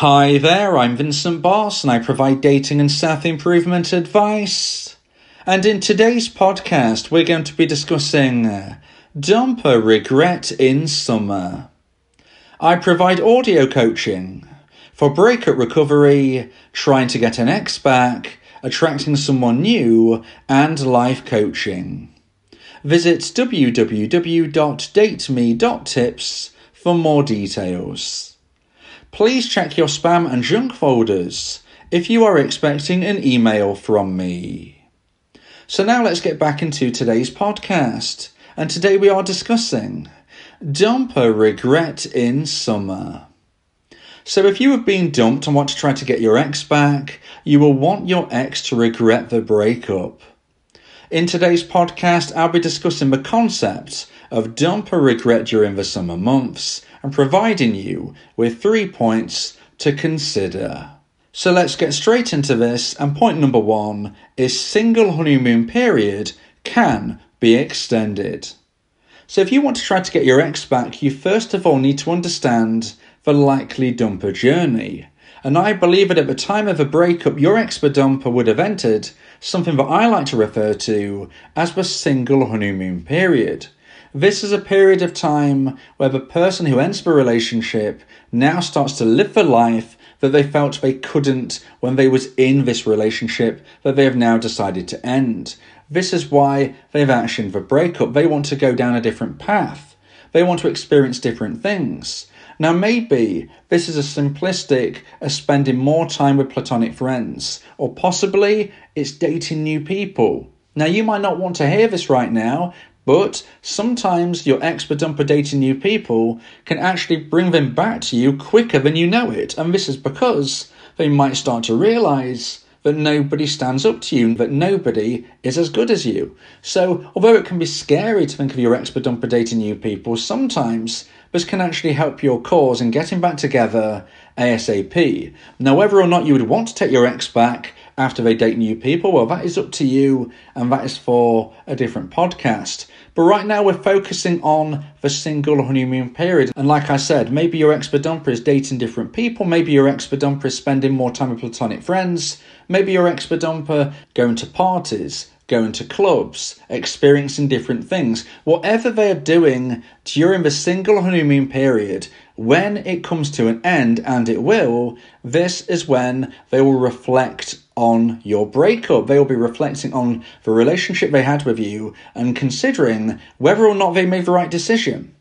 Hi there, I'm Vincent Boss and I provide dating and self improvement advice. And in today's podcast, we're going to be discussing uh, dumper regret in summer. I provide audio coaching for breakup recovery, trying to get an ex back, attracting someone new, and life coaching. Visit www.dateme.tips for more details. Please check your spam and junk folders if you are expecting an email from me. So now let's get back into today's podcast. And today we are discussing dumper regret in summer. So if you have been dumped and want to try to get your ex back, you will want your ex to regret the breakup. In today's podcast, I'll be discussing the concept of dumper regret during the summer months and providing you with three points to consider. So let's get straight into this. And point number one is single honeymoon period can be extended. So if you want to try to get your ex back, you first of all need to understand the likely dumper journey. And I believe that at the time of a breakup, your ex dumper would have entered something that I like to refer to as the single honeymoon period. This is a period of time where the person who enters the relationship now starts to live the life that they felt they couldn't when they was in this relationship that they have now decided to end. This is why they've actioned the breakup. They want to go down a different path. They want to experience different things. Now, maybe this is as simplistic as spending more time with platonic friends, or possibly it's dating new people. Now, you might not want to hear this right now but sometimes your expert dumper dating new people can actually bring them back to you quicker than you know it. And this is because they might start to realize that nobody stands up to you, that nobody is as good as you. So, although it can be scary to think of your expert dumper dating new people, sometimes this can actually help your cause in getting back together ASAP. Now, whether or not you would want to take your ex back after they date new people, well, that is up to you, and that is for a different podcast. But right now, we're focusing on the single honeymoon period. And like I said, maybe your expert dumper is dating different people, maybe your expert dumper is spending more time with platonic friends, maybe your expert dumper going to parties, going to clubs, experiencing different things. Whatever they are doing during the single honeymoon period, when it comes to an end, and it will, this is when they will reflect on your breakup. They will be reflecting on the relationship they had with you and considering whether or not they made the right decision.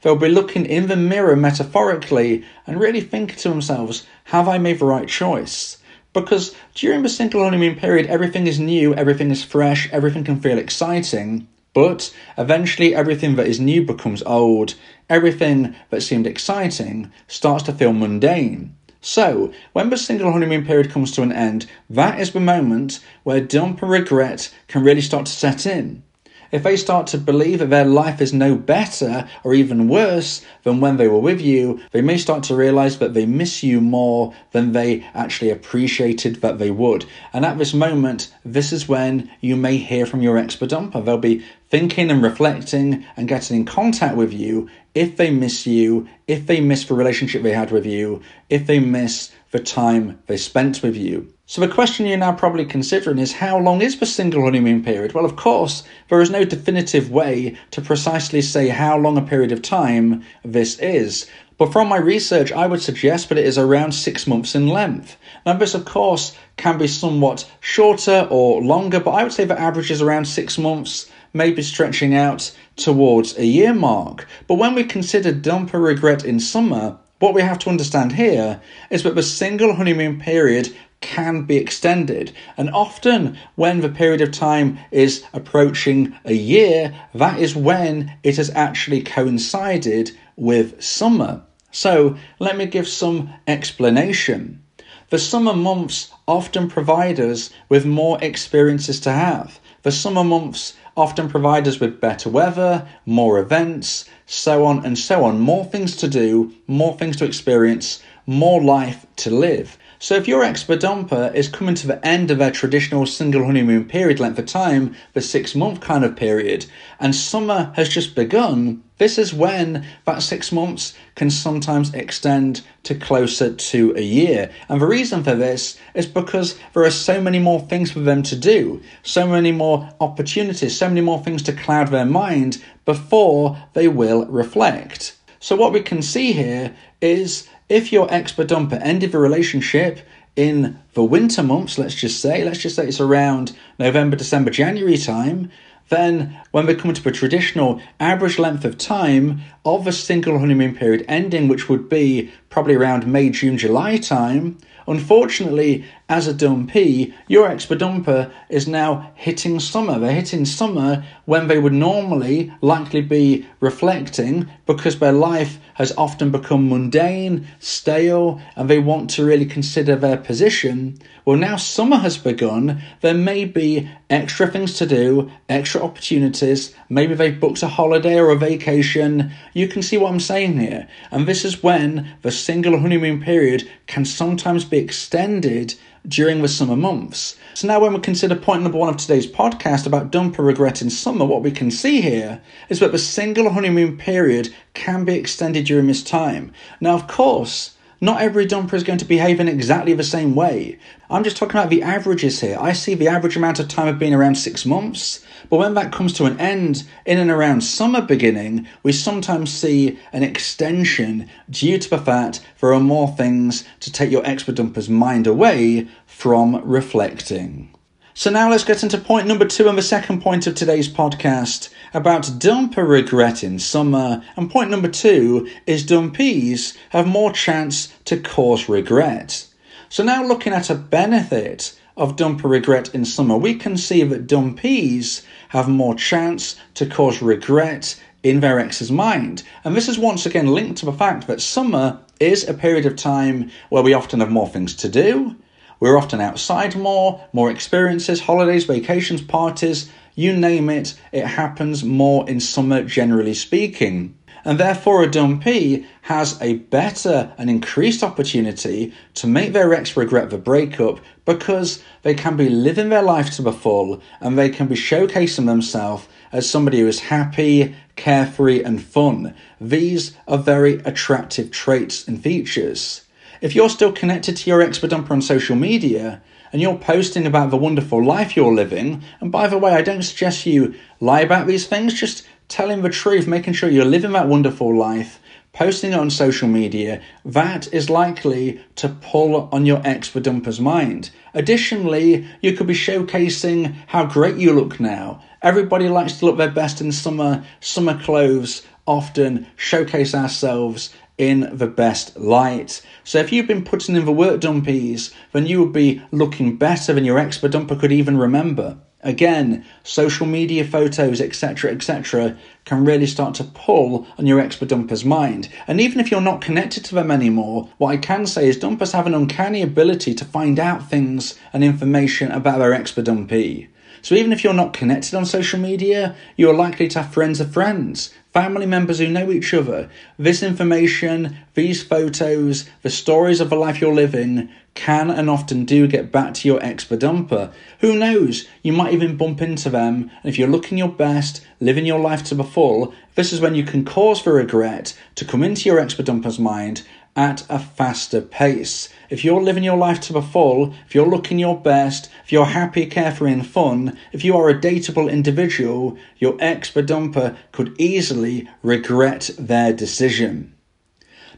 They'll be looking in the mirror metaphorically and really thinking to themselves, have I made the right choice? Because during the single honeymoon period, everything is new, everything is fresh, everything can feel exciting. But eventually, everything that is new becomes old. Everything that seemed exciting starts to feel mundane. So, when the single honeymoon period comes to an end, that is the moment where dumper regret can really start to set in. If they start to believe that their life is no better or even worse than when they were with you, they may start to realize that they miss you more than they actually appreciated that they would. And at this moment, this is when you may hear from your expert dumper. They'll be thinking and reflecting and getting in contact with you if they miss you, if they miss the relationship they had with you, if they miss the time they spent with you. So the question you're now probably considering is how long is the single honeymoon period? Well, of course, there is no definitive way to precisely say how long a period of time this is. But from my research, I would suggest that it is around six months in length. Now, this, of course, can be somewhat shorter or longer, but I would say the average is around six months, maybe stretching out towards a year mark. But when we consider dumper regret in summer, what we have to understand here is that the single honeymoon period can be extended. And often, when the period of time is approaching a year, that is when it has actually coincided with summer. So, let me give some explanation. The summer months often provide us with more experiences to have. The summer months often provide us with better weather, more events, so on and so on, more things to do, more things to experience, more life to live. So if your expa is coming to the end of their traditional single honeymoon period length of time, the six month kind of period, and summer has just begun, this is when that six months can sometimes extend to closer to a year. And the reason for this is because there are so many more things for them to do, so many more opportunities, so many more things to cloud their mind before they will reflect. So, what we can see here is if your ex dumper ended the relationship in the winter months, let's just say, let's just say it's around November, December, January time, then when we come to the traditional average length of time of a single honeymoon period ending, which would be probably around May, June, July time, Unfortunately, as a dumpee, your expa is now hitting summer. They're hitting summer when they would normally likely be reflecting because their life has often become mundane, stale, and they want to really consider their position. Well, now summer has begun, there may be extra things to do, extra opportunities. Maybe they've booked a holiday or a vacation. You can see what I'm saying here. And this is when the single honeymoon period can sometimes be extended during the summer months. So now when we consider point number one of today's podcast about dumper regret in summer, what we can see here is that the single honeymoon period can be extended during this time. Now, of course, not every dumper is going to behave in exactly the same way. I'm just talking about the averages here. I see the average amount of time of being around six months, but when that comes to an end in and around summer beginning, we sometimes see an extension due to the fact there are more things to take your expa dumper's mind away from reflecting. So now let's get into point number two and the second point of today's podcast about dumper regret in summer. And point number two is dumpees have more chance to cause regret. So now looking at a benefit of dumper regret in summer, we can see that dumpees have more chance to cause regret in their ex's mind. And this is once again linked to the fact that summer is a period of time where we often have more things to do, we're often outside more, more experiences, holidays, vacations, parties, you name it, it happens more in summer generally speaking. And therefore, a dumpee has a better and increased opportunity to make their ex regret the breakup because they can be living their life to the full and they can be showcasing themselves as somebody who is happy, carefree, and fun. These are very attractive traits and features. If you're still connected to your expa dumper on social media and you're posting about the wonderful life you're living, and by the way, I don't suggest you lie about these things, just telling the truth, making sure you're living that wonderful life, posting it on social media, that is likely to pull on your expa dumper's mind. Additionally, you could be showcasing how great you look now. Everybody likes to look their best in summer, summer clothes often showcase ourselves in the best light. So if you've been putting in the work dumpees, then you would be looking better than your expa dumper could even remember. Again, social media photos, etc., etc., can really start to pull on your expa dumper's mind. And even if you're not connected to them anymore, what I can say is dumpers have an uncanny ability to find out things and information about their expa dumpee. So even if you're not connected on social media, you are likely to have friends of friends, family members who know each other. This information, these photos, the stories of the life you're living can and often do get back to your expa dumper. Who knows? You might even bump into them, and if you're looking your best, living your life to the full, this is when you can cause for regret to come into your expa dumper's mind at a faster pace. If you're living your life to the full, if you're looking your best, if you're happy, carefree, and fun, if you are a dateable individual, your expa dumper could easily regret their decision.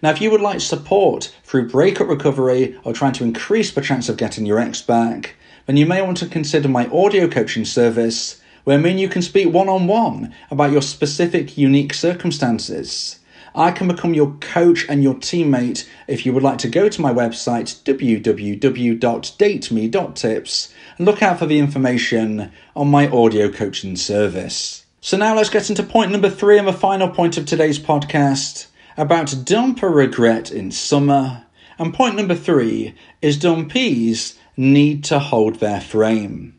Now, if you would like support through breakup recovery or trying to increase the chance of getting your ex back, then you may want to consider my audio coaching service, where me and you can speak one on one about your specific unique circumstances. I can become your coach and your teammate if you would like to go to my website www.dateme.tips and look out for the information on my audio coaching service. So now let's get into point number three and the final point of today's podcast about dumper regret in summer. And point number three is dumpees need to hold their frame.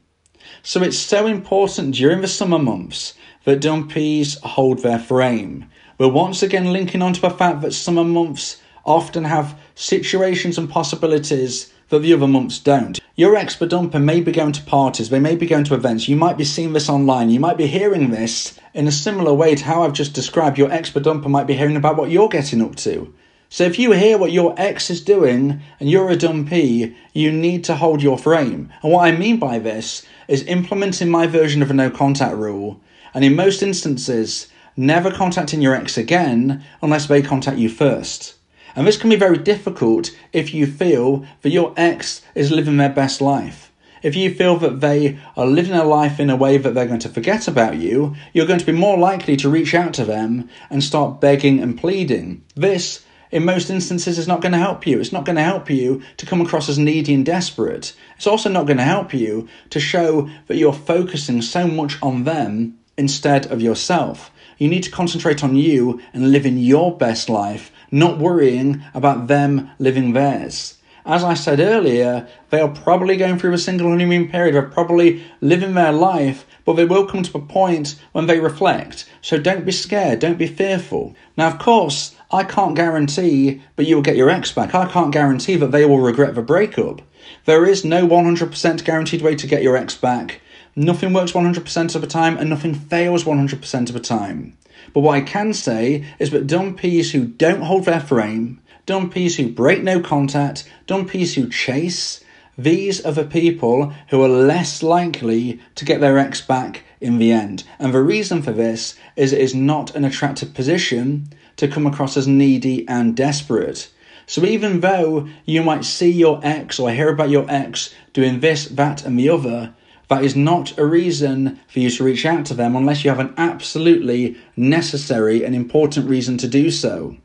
So it's so important during the summer months that dumpees hold their frame. We're once again linking onto the fact that summer months often have situations and possibilities that the other months don't. Your expert dumper may be going to parties, they may be going to events, you might be seeing this online, you might be hearing this in a similar way to how I've just described. Your expert dumper might be hearing about what you're getting up to. So if you hear what your ex is doing and you're a dumpee, you need to hold your frame. And what I mean by this is implementing my version of a no contact rule. And in most instances, never contacting your ex again unless they contact you first. And this can be very difficult if you feel that your ex is living their best life. If you feel that they are living a life in a way that they're going to forget about you, you're going to be more likely to reach out to them and start begging and pleading. This in most instances is not going to help you. It's not going to help you to come across as needy and desperate. It's also not going to help you to show that you're focusing so much on them instead of yourself. You need to concentrate on you and living your best life, not worrying about them living theirs. As I said earlier, they are probably going through a single honeymoon period. They're probably living their life, but they will come to a point when they reflect. So don't be scared, don't be fearful. Now, of course, I can't guarantee that you will get your ex back. I can't guarantee that they will regret the breakup. There is no 100% guaranteed way to get your ex back. Nothing works 100% of the time and nothing fails 100% of the time. But what I can say is that dumpees who don't hold their frame, dumpees who break no contact, dumpees who chase, these are the people who are less likely to get their ex back in the end. And the reason for this is it is not an attractive position to come across as needy and desperate. So even though you might see your ex or hear about your ex doing this, that, and the other, that is not a reason for you to reach out to them unless you have an absolutely necessary and important reason to do so.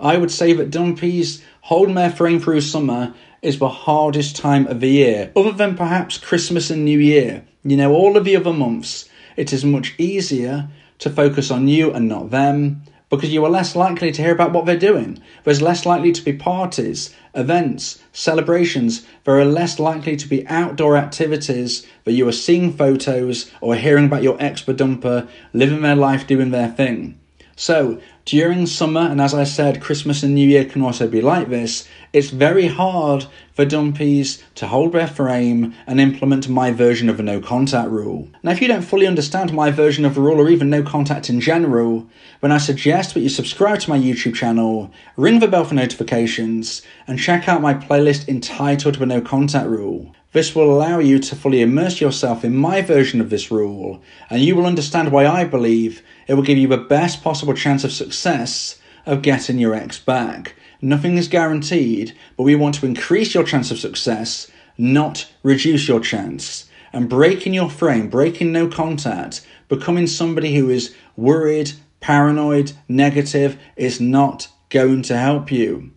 I would say that dumpees holding their frame through summer is the hardest time of the year, other than perhaps Christmas and New Year. You know, all of the other months, it is much easier to focus on you and not them because you are less likely to hear about what they're doing. There's less likely to be parties, events, celebrations. There are less likely to be outdoor activities that you are seeing photos or hearing about your expert dumper living their life doing their thing. So, during summer, and as I said, Christmas and New Year can also be like this, it's very hard for dumpees to hold their frame and implement my version of a no contact rule. Now, if you don't fully understand my version of the rule or even no contact in general, then I suggest that you subscribe to my YouTube channel, ring the bell for notifications, and check out my playlist entitled The No Contact Rule. This will allow you to fully immerse yourself in my version of this rule, and you will understand why I believe it will give you the best possible chance of success of getting your ex back. Nothing is guaranteed, but we want to increase your chance of success, not reduce your chance. And breaking your frame, breaking no contact, becoming somebody who is worried, paranoid, negative is not going to help you.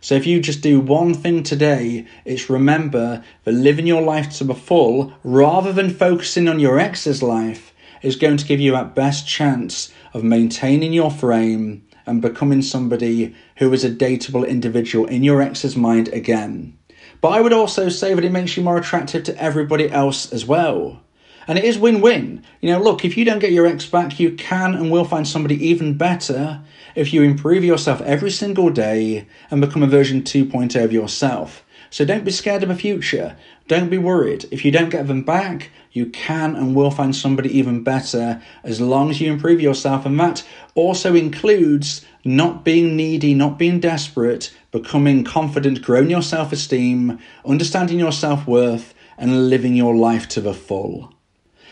So if you just do one thing today, it's remember that living your life to the full rather than focusing on your ex's life is going to give you that best chance of maintaining your frame and becoming somebody who is a dateable individual in your ex's mind again. But I would also say that it makes you more attractive to everybody else as well. And it is win win. You know, look, if you don't get your ex back, you can and will find somebody even better if you improve yourself every single day and become a version 2.0 of yourself. So don't be scared of the future. Don't be worried. If you don't get them back, you can and will find somebody even better as long as you improve yourself. And that also includes not being needy, not being desperate, becoming confident, growing your self esteem, understanding your self worth, and living your life to the full.